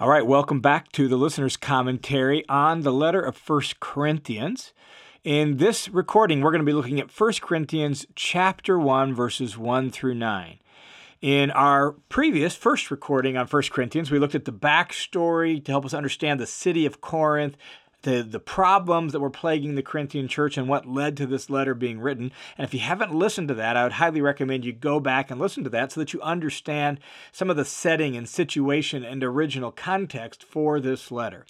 All right, welcome back to the listener's commentary on the letter of First Corinthians. In this recording, we're going to be looking at 1 Corinthians chapter 1 verses 1 through 9. In our previous first recording on 1 Corinthians, we looked at the backstory to help us understand the city of Corinth, the, the problems that were plaguing the Corinthian church and what led to this letter being written. And if you haven't listened to that, I would highly recommend you go back and listen to that so that you understand some of the setting and situation and original context for this letter.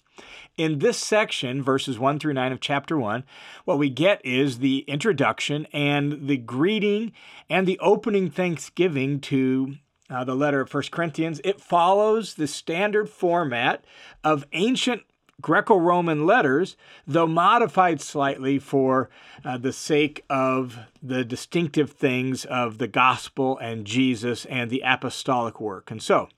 In this section, verses 1 through 9 of chapter 1, what we get is the introduction and the greeting and the opening thanksgiving to uh, the letter of First Corinthians. It follows the standard format of ancient Greco Roman letters, though modified slightly for uh, the sake of the distinctive things of the gospel and Jesus and the apostolic work. And so,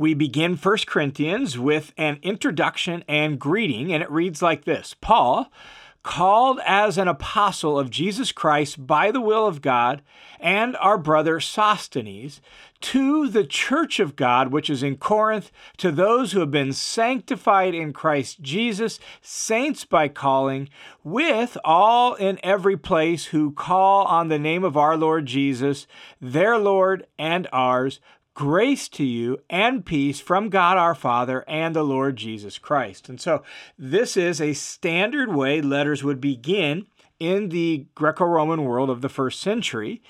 we begin 1 Corinthians with an introduction and greeting, and it reads like this Paul, called as an apostle of Jesus Christ by the will of God, and our brother Sosthenes, to the church of God which is in Corinth, to those who have been sanctified in Christ Jesus, saints by calling, with all in every place who call on the name of our Lord Jesus, their Lord and ours, grace to you and peace from God our Father and the Lord Jesus Christ. And so, this is a standard way letters would begin in the Greco Roman world of the first century.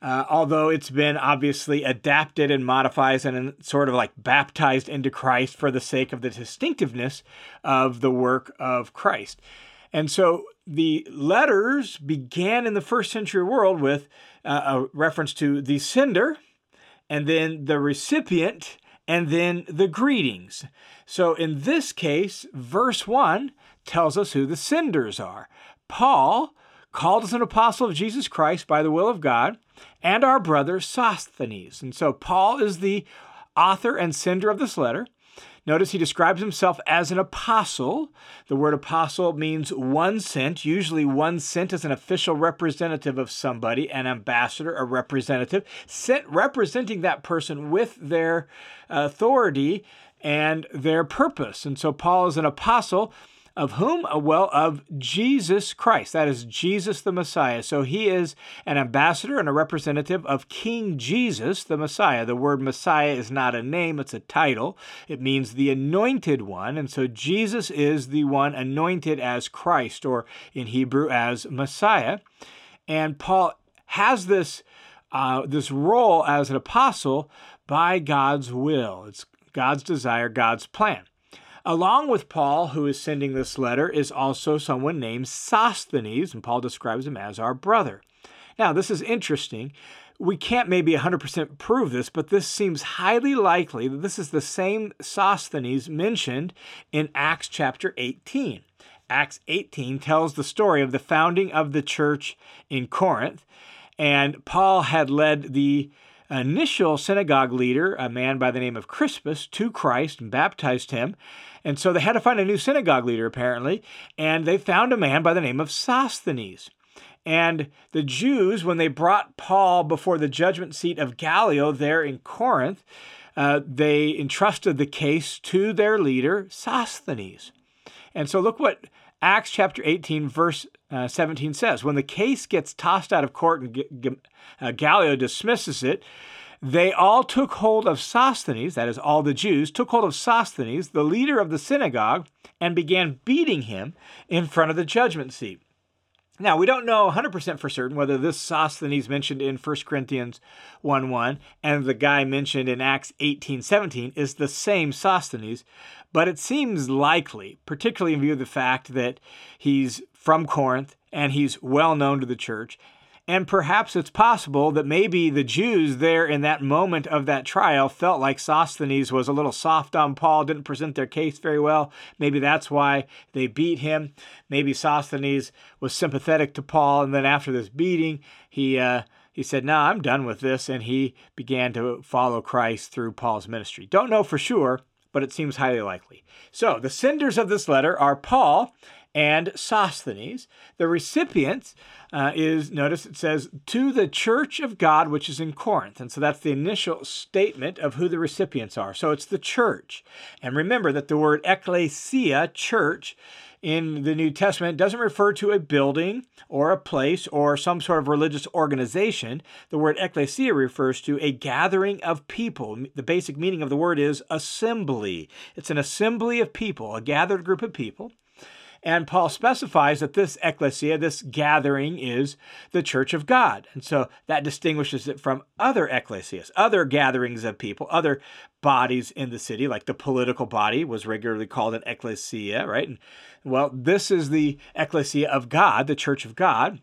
Uh, although it's been obviously adapted and modified and sort of like baptized into Christ for the sake of the distinctiveness of the work of Christ. And so the letters began in the first century world with uh, a reference to the sender, and then the recipient, and then the greetings. So in this case, verse 1 tells us who the senders are. Paul, called as an apostle of Jesus Christ by the will of God, and our brother Sosthenes. And so Paul is the author and sender of this letter. Notice he describes himself as an apostle. The word apostle means one sent, usually one sent as an official representative of somebody, an ambassador, a representative, sent representing that person with their authority and their purpose. And so Paul is an apostle of whom? Uh, well, of Jesus Christ. That is Jesus the Messiah. So he is an ambassador and a representative of King Jesus the Messiah. The word Messiah is not a name, it's a title. It means the anointed one. And so Jesus is the one anointed as Christ, or in Hebrew as Messiah. And Paul has this. Uh, this role as an apostle by God's will. It's God's desire, God's plan. Along with Paul, who is sending this letter, is also someone named Sosthenes, and Paul describes him as our brother. Now, this is interesting. We can't maybe 100% prove this, but this seems highly likely that this is the same Sosthenes mentioned in Acts chapter 18. Acts 18 tells the story of the founding of the church in Corinth, and Paul had led the initial synagogue leader, a man by the name of Crispus, to Christ and baptized him. And so they had to find a new synagogue leader, apparently, and they found a man by the name of Sosthenes. And the Jews, when they brought Paul before the judgment seat of Gallio there in Corinth, uh, they entrusted the case to their leader, Sosthenes. And so look what Acts chapter 18, verse uh, 17 says. When the case gets tossed out of court and G- G- uh, Gallio dismisses it, they all took hold of Sosthenes, that is, all the Jews, took hold of Sosthenes, the leader of the synagogue, and began beating him in front of the judgment seat. Now, we don't know 100% for certain whether this Sosthenes mentioned in 1 Corinthians 1 1 and the guy mentioned in Acts 18 17 is the same Sosthenes, but it seems likely, particularly in view of the fact that he's from Corinth and he's well known to the church, and perhaps it's possible that maybe the Jews there in that moment of that trial felt like Sosthenes was a little soft on Paul, didn't present their case very well. Maybe that's why they beat him. Maybe Sosthenes was sympathetic to Paul, and then after this beating, he uh, he said, "No, I'm done with this," and he began to follow Christ through Paul's ministry. Don't know for sure, but it seems highly likely. So the senders of this letter are Paul and Sosthenes. The recipients uh, is, notice it says, to the church of God which is in Corinth. And so that's the initial statement of who the recipients are. So it's the church. And remember that the word ecclesia, church, in the New Testament doesn't refer to a building or a place or some sort of religious organization. The word ecclesia refers to a gathering of people. The basic meaning of the word is assembly. It's an assembly of people, a gathered group of people. And Paul specifies that this ecclesia, this gathering, is the church of God. And so that distinguishes it from other ecclesias, other gatherings of people, other bodies in the city, like the political body was regularly called an ecclesia, right? And, well, this is the ecclesia of God, the church of God.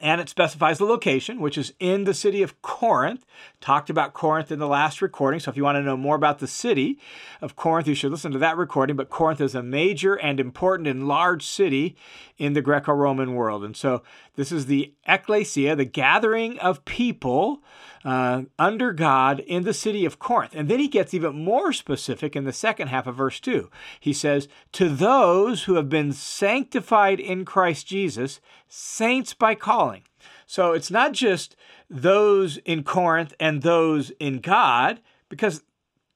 And it specifies the location, which is in the city of Corinth. Talked about Corinth in the last recording. So if you want to know more about the city of Corinth, you should listen to that recording. But Corinth is a major and important and large city in the Greco Roman world. And so this is the ecclesia, the gathering of people uh, under God in the city of Corinth. And then he gets even more specific in the second half of verse 2. He says, To those who have been sanctified in Christ Jesus, saints by calling. So it's not just those in Corinth and those in God, because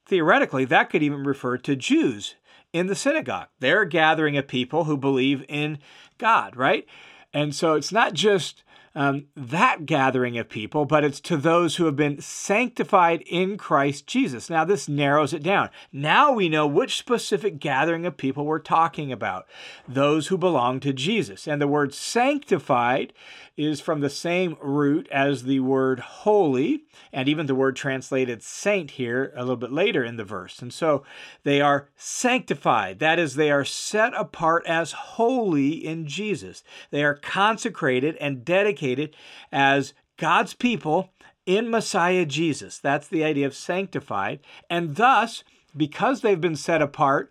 theoretically that could even refer to Jews in the synagogue. They're a gathering of people who believe in God, right? And so it's not just um, that gathering of people, but it's to those who have been sanctified in Christ Jesus. Now, this narrows it down. Now we know which specific gathering of people we're talking about those who belong to Jesus. And the word sanctified is from the same root as the word holy, and even the word translated saint here a little bit later in the verse. And so they are sanctified. That is, they are set apart as holy in Jesus. They are consecrated and dedicated as God's people in Messiah Jesus. That's the idea of sanctified. And thus, because they've been set apart,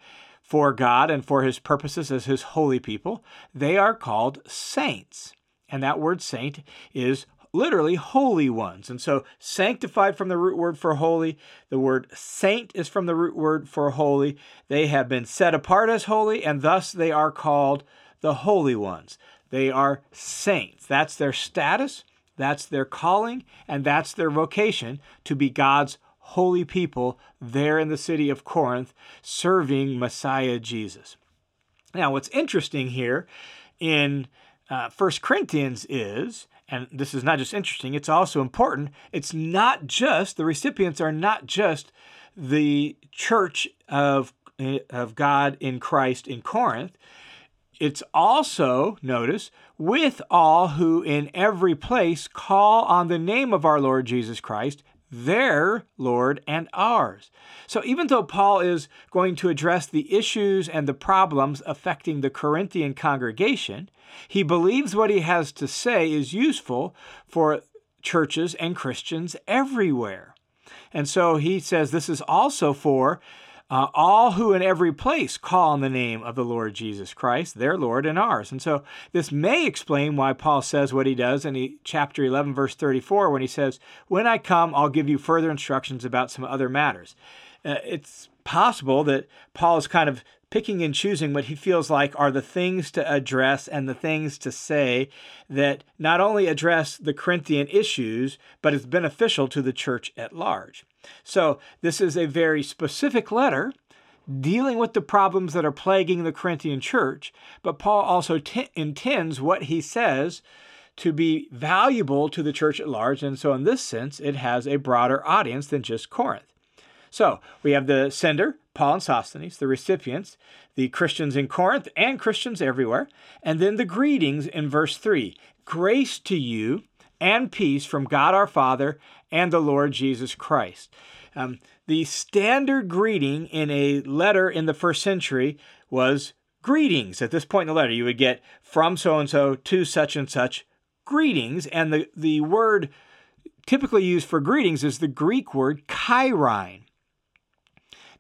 for God and for his purposes as his holy people, they are called saints. And that word saint is literally holy ones. And so sanctified from the root word for holy, the word saint is from the root word for holy. They have been set apart as holy, and thus they are called the holy ones. They are saints. That's their status, that's their calling, and that's their vocation to be God's holy people there in the city of Corinth, serving Messiah Jesus. Now, what's interesting here in uh, First Corinthians is, and this is not just interesting, it's also important. It's not just, the recipients are not just the church of, eh, of God in Christ in Corinth. It's also, notice, with all who in every place call on the name of our Lord Jesus Christ their Lord and ours. So even though Paul is going to address the issues and the problems affecting the Corinthian congregation, he believes what he has to say is useful for churches and Christians everywhere. And so he says this is also for uh, all who in every place call on the name of the Lord Jesus Christ, their Lord and ours. And so this may explain why Paul says what he does in he, chapter 11, verse 34, when he says, When I come, I'll give you further instructions about some other matters. Uh, it's possible that Paul is kind of picking and choosing what he feels like are the things to address and the things to say that not only address the Corinthian issues, but is beneficial to the church at large. So, this is a very specific letter dealing with the problems that are plaguing the Corinthian church, but Paul also t- intends what he says to be valuable to the church at large. And so, in this sense, it has a broader audience than just Corinth. So, we have the sender, Paul and Sosthenes, the recipients, the Christians in Corinth and Christians everywhere, and then the greetings in verse 3 Grace to you and peace from God our Father and the Lord Jesus Christ. Um, the standard greeting in a letter in the first century was greetings. At this point in the letter, you would get from so and so to such and such greetings. And the, the word typically used for greetings is the Greek word chairein.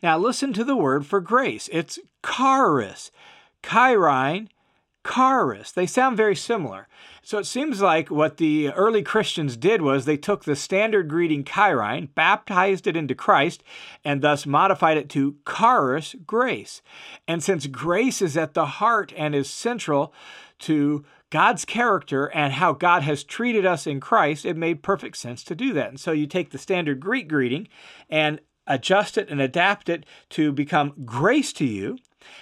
Now listen to the word for grace. It's charis. Chairein, charis. They sound very similar. So it seems like what the early Christians did was they took the standard greeting chairein, baptized it into Christ, and thus modified it to charis, grace. And since grace is at the heart and is central to God's character and how God has treated us in Christ, it made perfect sense to do that. And so you take the standard Greek greeting and adjust it and adapt it to become grace to you.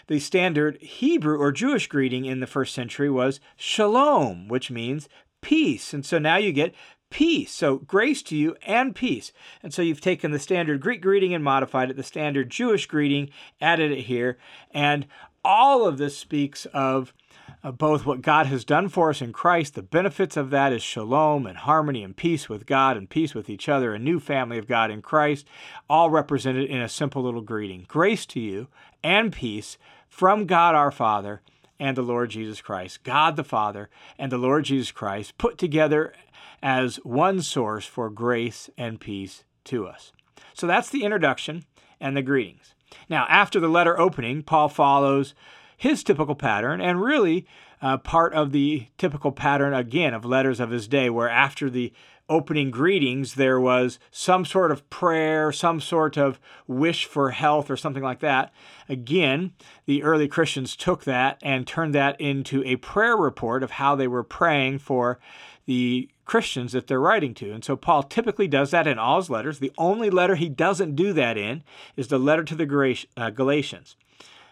The standard Hebrew or Jewish greeting in the first century was shalom, which means peace. And so now you get peace. So grace to you and peace. And so you've taken the standard Greek greeting and modified it, the standard Jewish greeting, added it here. And all of this speaks of uh, both what God has done for us in Christ, the benefits of that is shalom and harmony and peace with God and peace with each other, a new family of God in Christ, all represented in a simple little greeting. Grace to you and peace from God our Father and the Lord Jesus Christ. God the Father and the Lord Jesus Christ put together as one source for grace and peace to us. So that's the introduction and the greetings. Now, after the letter opening, Paul follows his typical pattern and really uh, part of the typical pattern again of letters of his day, where after the opening greetings, there was some sort of prayer, some sort of wish for health, or something like that. Again, the early Christians took that and turned that into a prayer report of how they were praying for the Christians that they're writing to. And so Paul typically does that in all his letters. The only letter he doesn't do that in is the letter to the uh, Galatians.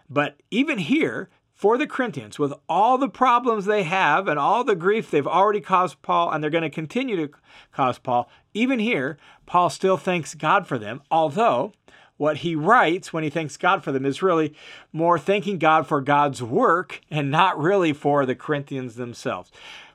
But even here, for the Corinthians, with all the problems they have and all the grief they've already caused Paul, and they're going to continue to cause Paul, even here, Paul still thanks God for them, although what he writes when he thanks God for them is really more thanking God for God's work and not really for the Corinthians themselves.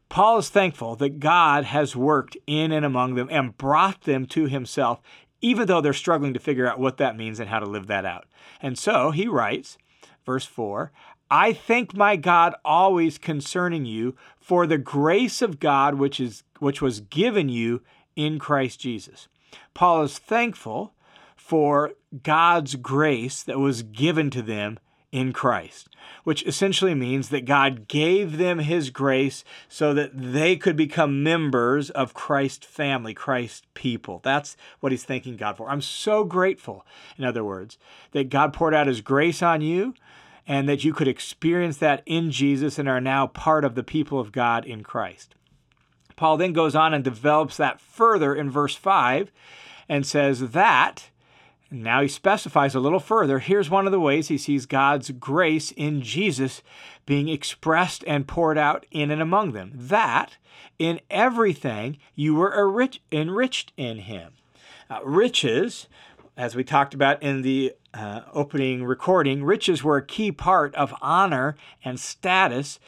Paul is thankful that God has worked in and among them and brought them to himself, even though they're struggling to figure out what that means and how to live that out. And so he writes, Verse 4 I thank my God always concerning you for the grace of God which is which was given you in Christ Jesus. Paul is thankful for God's grace that was given to them in Christ, which essentially means that God gave them his grace so that they could become members of Christ's family, Christ's people. That's what he's thanking God for. I'm so grateful, in other words, that God poured out his grace on you and that you could experience that in Jesus and are now part of the people of God in Christ. Paul then goes on and develops that further in verse 5 and says that, now he specifies a little further, here's one of the ways he sees God's grace in Jesus being expressed and poured out in and among them. That in everything you were enriched in him. Uh, riches, as we talked about in the uh, opening recording, riches were a key part of honor and status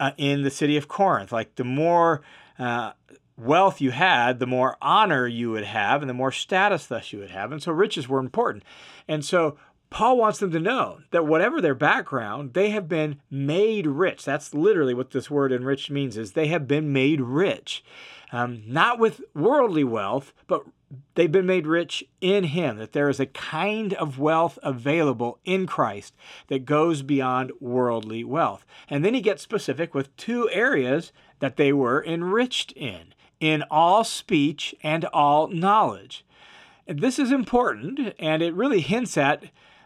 uh, in the city of Corinth. Like the more uh, wealth you had, the more honor you would have, and the more status thus you would have. And so riches were important. And so Paul wants them to know that whatever their background, they have been made rich. That's literally what this word enriched means is they have been made rich. Um, not with worldly wealth, but they've been made rich in Him, that there is a kind of wealth available in Christ that goes beyond worldly wealth. And then he gets specific with two areas that they were enriched in in all speech and all knowledge. This is important, and it really hints at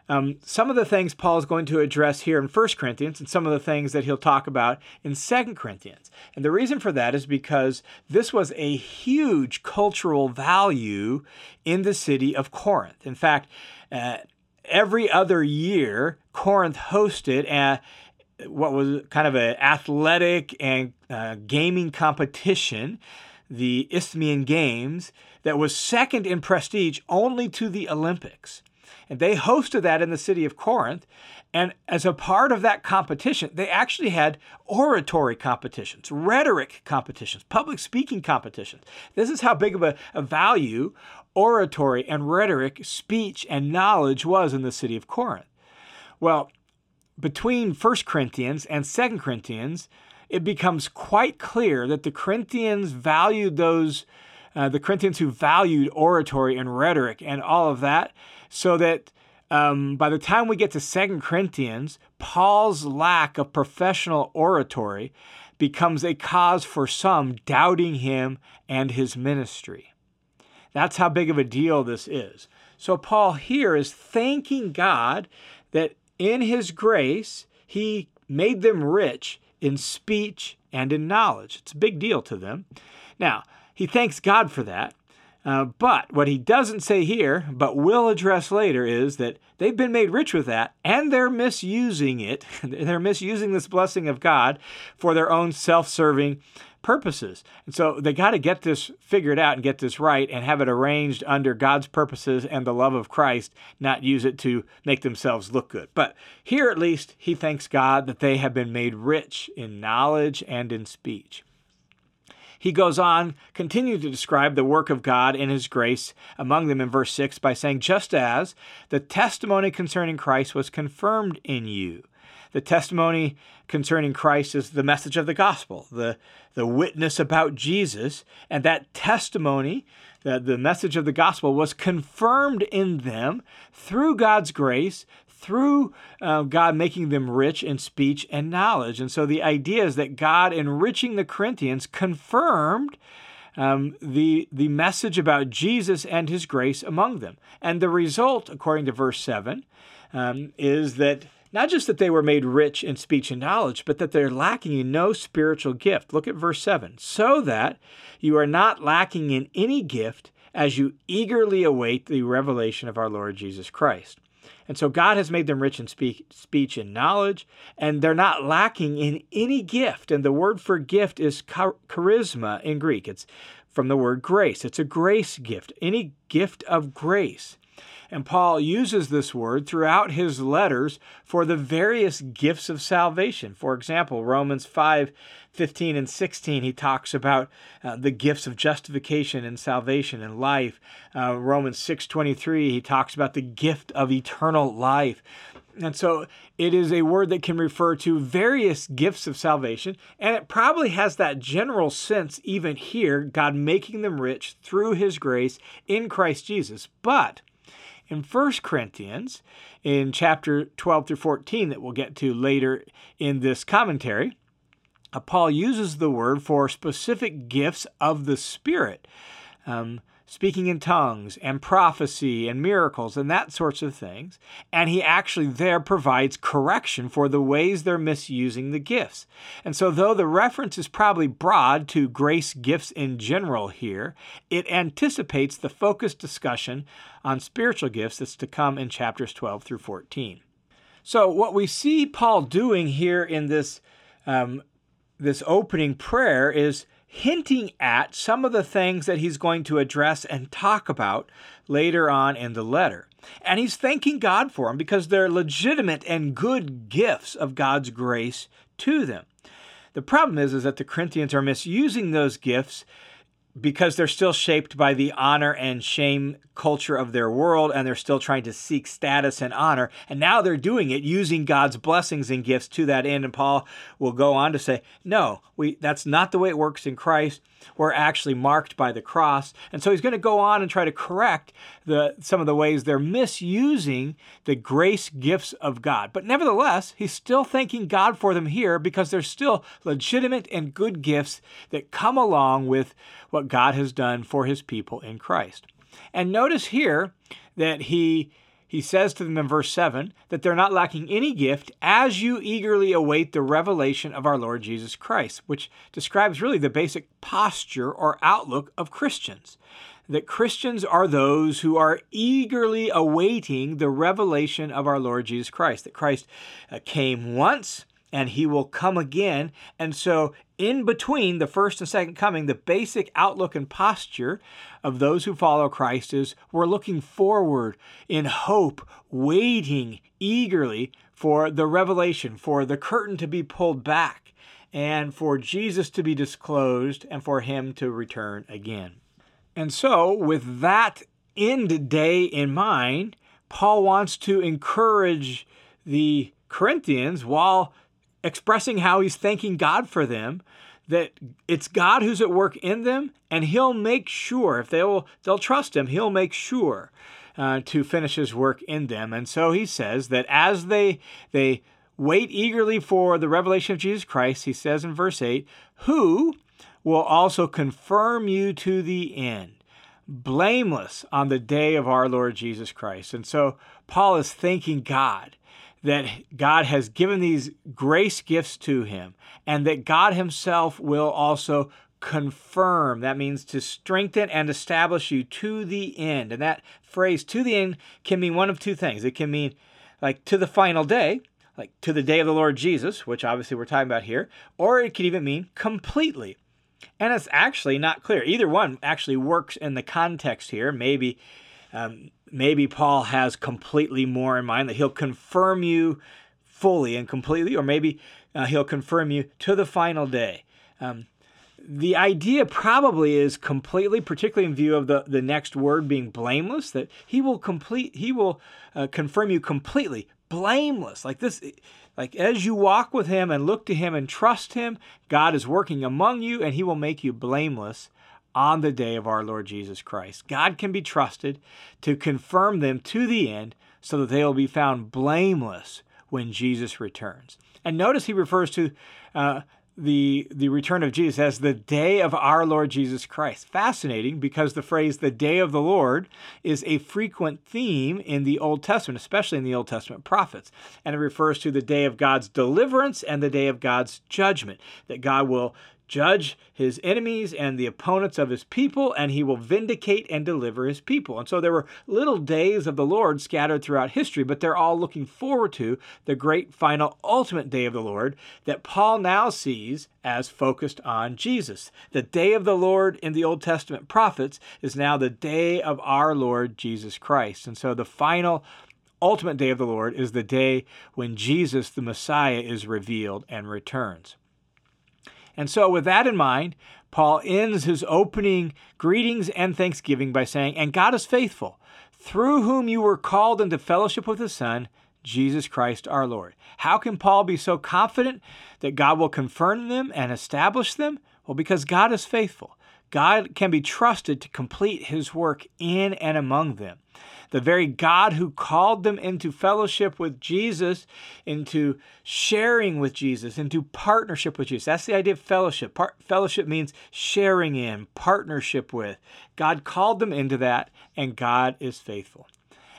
um, some of the things Paul is going to address here in 1 Corinthians and some of the things that he'll talk about in 2 Corinthians. And the reason for that is because this was a huge cultural value in the city of Corinth. In fact, uh, every other year, Corinth hosted a, what was kind of an athletic and uh, gaming competition, the Isthmian Games, that was second in prestige only to the Olympics. And they hosted that in the city of Corinth. And as a part of that competition, they actually had oratory competitions, rhetoric competitions, public speaking competitions. This is how big of a, a, value oratory and rhetoric, speech and knowledge was in the city of Corinth. Well, between 1 Corinthians and 2 Corinthians, it becomes quite clear that the Corinthians valued those, uh, the Corinthians who valued oratory and rhetoric and all of that, so that um, by the time we get to Second Corinthians, Paul's lack of professional oratory becomes a cause for some doubting him and his ministry. That's how big of a deal this is. So, Paul here is thanking God that in his grace, he made them rich in speech and in knowledge. It's a big deal to them. Now, he thanks God for that. Uh, but what he doesn't say here, but will address later, is that they've been made rich with that and they're misusing it. they're misusing this blessing of God for their own self serving purposes. And so they got to get this figured out and get this right and have it arranged under God's purposes and the love of Christ, not use it to make themselves look good. But here at least, he thanks God that they have been made rich in knowledge and in speech. He goes on, continue to describe the work of God in his grace among them in verse 6 by saying, Just as the testimony concerning Christ was confirmed in you. The testimony concerning Christ is the message of the gospel, the, the witness about Jesus, and that testimony, the, the message of the gospel, was confirmed in them through God's grace through uh, God making them rich in speech and knowledge. And so the idea is that God, enriching the Corinthians, confirmed um, the, the message about Jesus and his grace among them. And the result, according to verse 7, um, is that not just that they were made rich in speech and knowledge, but that they're lacking in no spiritual gift. Look at verse 7 so that you are not lacking in any gift as you eagerly await the revelation of our Lord Jesus Christ. And so God has made them rich in speak, speech and knowledge, and they're not lacking in any gift. And the word for gift is charisma in Greek. It's from the word grace. It's a grace gift, any gift of grace. And Paul uses this word throughout his letters for the various gifts of salvation. For example, Romans 5 15 and 16, he talks about uh, the gifts of justification and salvation and life. Uh, Romans 6 23, he talks about the gift of eternal life. And so it is a word that can refer to various gifts of salvation, and it probably has that general sense, even here, God making them rich through his grace in Christ Jesus. But in 1 Corinthians, in chapter 12 through 14, that we'll get to later in this commentary, uh, Paul uses the word for specific gifts of the Spirit. Um, speaking in tongues and prophecy and miracles and that sorts of things. And he actually there provides correction for the ways they're misusing the gifts. And so, though the reference is probably broad to grace gifts in general here, it anticipates the focused discussion on spiritual gifts that's to come in chapters 12 through 14. So, what we see Paul doing here in this, um, this opening prayer is hinting at some of the things that he's going to address and talk about later on in the letter. And he's thanking God for them because they're legitimate and good gifts of God's grace to them. The problem is, is that the Corinthians are misusing those gifts because they're still shaped by the honor and shame culture of their world and they're still trying to seek status and honor. And now they're doing it using God's blessings and gifts to that end. And Paul will go on to say, no, we, that's not the way it works in Christ. We're actually marked by the cross. And so he's going to go on and try to correct the, some of the ways they're misusing the grace gifts of God. But nevertheless, he's still thanking God for them here because they're still legitimate and good gifts that come along with what God has done for his people in Christ. And notice here that he he says to them in verse 7 that they're not lacking any gift as you eagerly await the revelation of our Lord Jesus Christ, which describes really the basic posture or outlook of Christians. That Christians are those who are eagerly awaiting the revelation of our Lord Jesus Christ. That Christ uh, came once and he will come again. And so, in between the first and second coming, the basic outlook and posture of those who follow Christ is we're looking forward in hope, waiting eagerly for the revelation, for the curtain to be pulled back, and for Jesus to be disclosed, and for him to return again. And so, with that end day in mind, Paul wants to encourage the Corinthians while expressing how he's thanking God for them, that it's God who's at work in them, and he'll make sure if they'll they'll trust him, he'll make sure uh, to finish his work in them. And so he says that as they they wait eagerly for the revelation of Jesus Christ, he says in verse 8, who will also confirm you to the end, blameless on the day of our Lord Jesus Christ. And so Paul is thanking God that God has given these grace gifts to him and that God himself will also confirm. That means to strengthen and establish you to the end. And that phrase, to the end, can mean one of two things. It can mean like to the final day, like to the day of the Lord Jesus, which obviously we're talking about here, or it could even mean completely. And it's actually not clear. Either one actually works in the context here. Maybe, um, maybe Paul has completely more in mind that he'll confirm you fully and completely, or maybe uh, he'll confirm you to the final day. Um, the idea probably is completely, particularly in view of the, the next word being blameless, that he will complete, he will uh, confirm you completely, blameless. Like this, like as you walk with him and look to him and trust him, God is working among you and he will make you blameless on the day of our Lord Jesus Christ. God can be trusted to confirm them to the end so that they will be found blameless when Jesus returns. And notice he refers to uh, the the return of Jesus as the day of our Lord Jesus Christ. Fascinating because the phrase the day of the Lord is a frequent theme in the Old Testament, especially in the Old Testament prophets. And it refers to the day of God's deliverance and the day of God's judgment, that God will judge his enemies and the opponents of his people, and he will vindicate and deliver his people. And so there were little days of the Lord scattered throughout history, but they're all looking forward to the great final ultimate day of the Lord that Paul now sees as focused on Jesus. The day of the Lord in the Old Testament prophets is now the day of our Lord Jesus Christ. And so the final ultimate day of the Lord is the day when Jesus, the Messiah, is revealed and returns. And so, with that in mind, Paul ends his opening greetings and thanksgiving by saying, And God is faithful, through whom you were called into fellowship with the Son, Jesus Christ our Lord. How can Paul be so confident that God will confirm them and establish them? Well, because God is faithful. God can be trusted to complete his work in and among them. The very God who called them into fellowship with Jesus, into sharing with Jesus, into partnership with Jesus. That's the idea of fellowship. Par- fellowship means sharing in, partnership with. God called them into that, and God is faithful.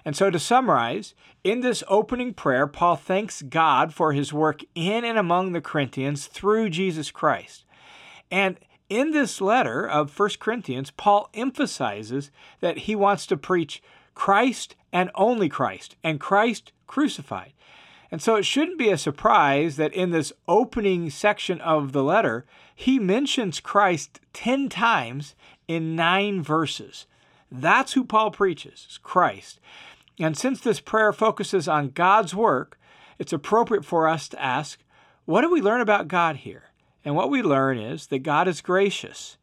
And so, to summarize, in this opening prayer, Paul thanks God for his work in and among the Corinthians through Jesus Christ. And in this letter of 1 Corinthians, Paul emphasizes that he wants to preach Christ and only Christ, and Christ crucified. And so it shouldn't be a surprise that in this opening section of the letter, he mentions Christ 10 times in nine verses. That's who Paul preaches, Christ. And since this prayer focuses on God's work, it's appropriate for us to ask, what do we learn about God here? And what we learn is that God is gracious,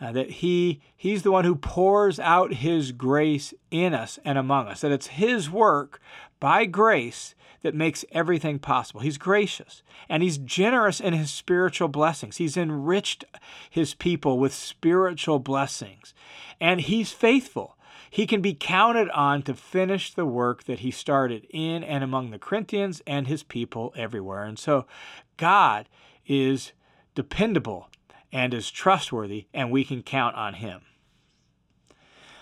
uh, that he, He's the one who pours out His grace in us and among us, that it's His work by grace that makes everything possible. He's gracious and He's generous in His spiritual blessings. He's enriched His people with spiritual blessings, and He's faithful. He can be counted on to finish the work that he started in and among the Corinthians and his people everywhere. And so God is dependable and is trustworthy, and we can count on him.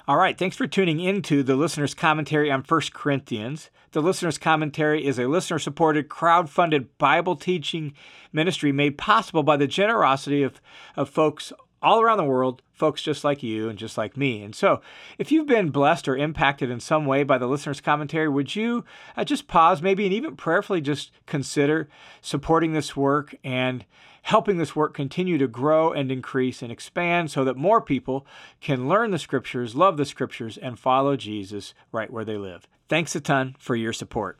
All right, thanks for tuning in to the listener's commentary on 1 Corinthians. The listener's commentary is a listener supported, crowd funded Bible teaching ministry made possible by the generosity of, of folks all around the world, folks just like you and just like me. And so, if you've been blessed or impacted in some way by the listener's commentary, would you uh, just pause, maybe, and even prayerfully just consider supporting this work and helping this work continue to grow and increase and expand so that more people can learn the scriptures, love the scriptures, and follow Jesus right where they live? Thanks a ton for your support.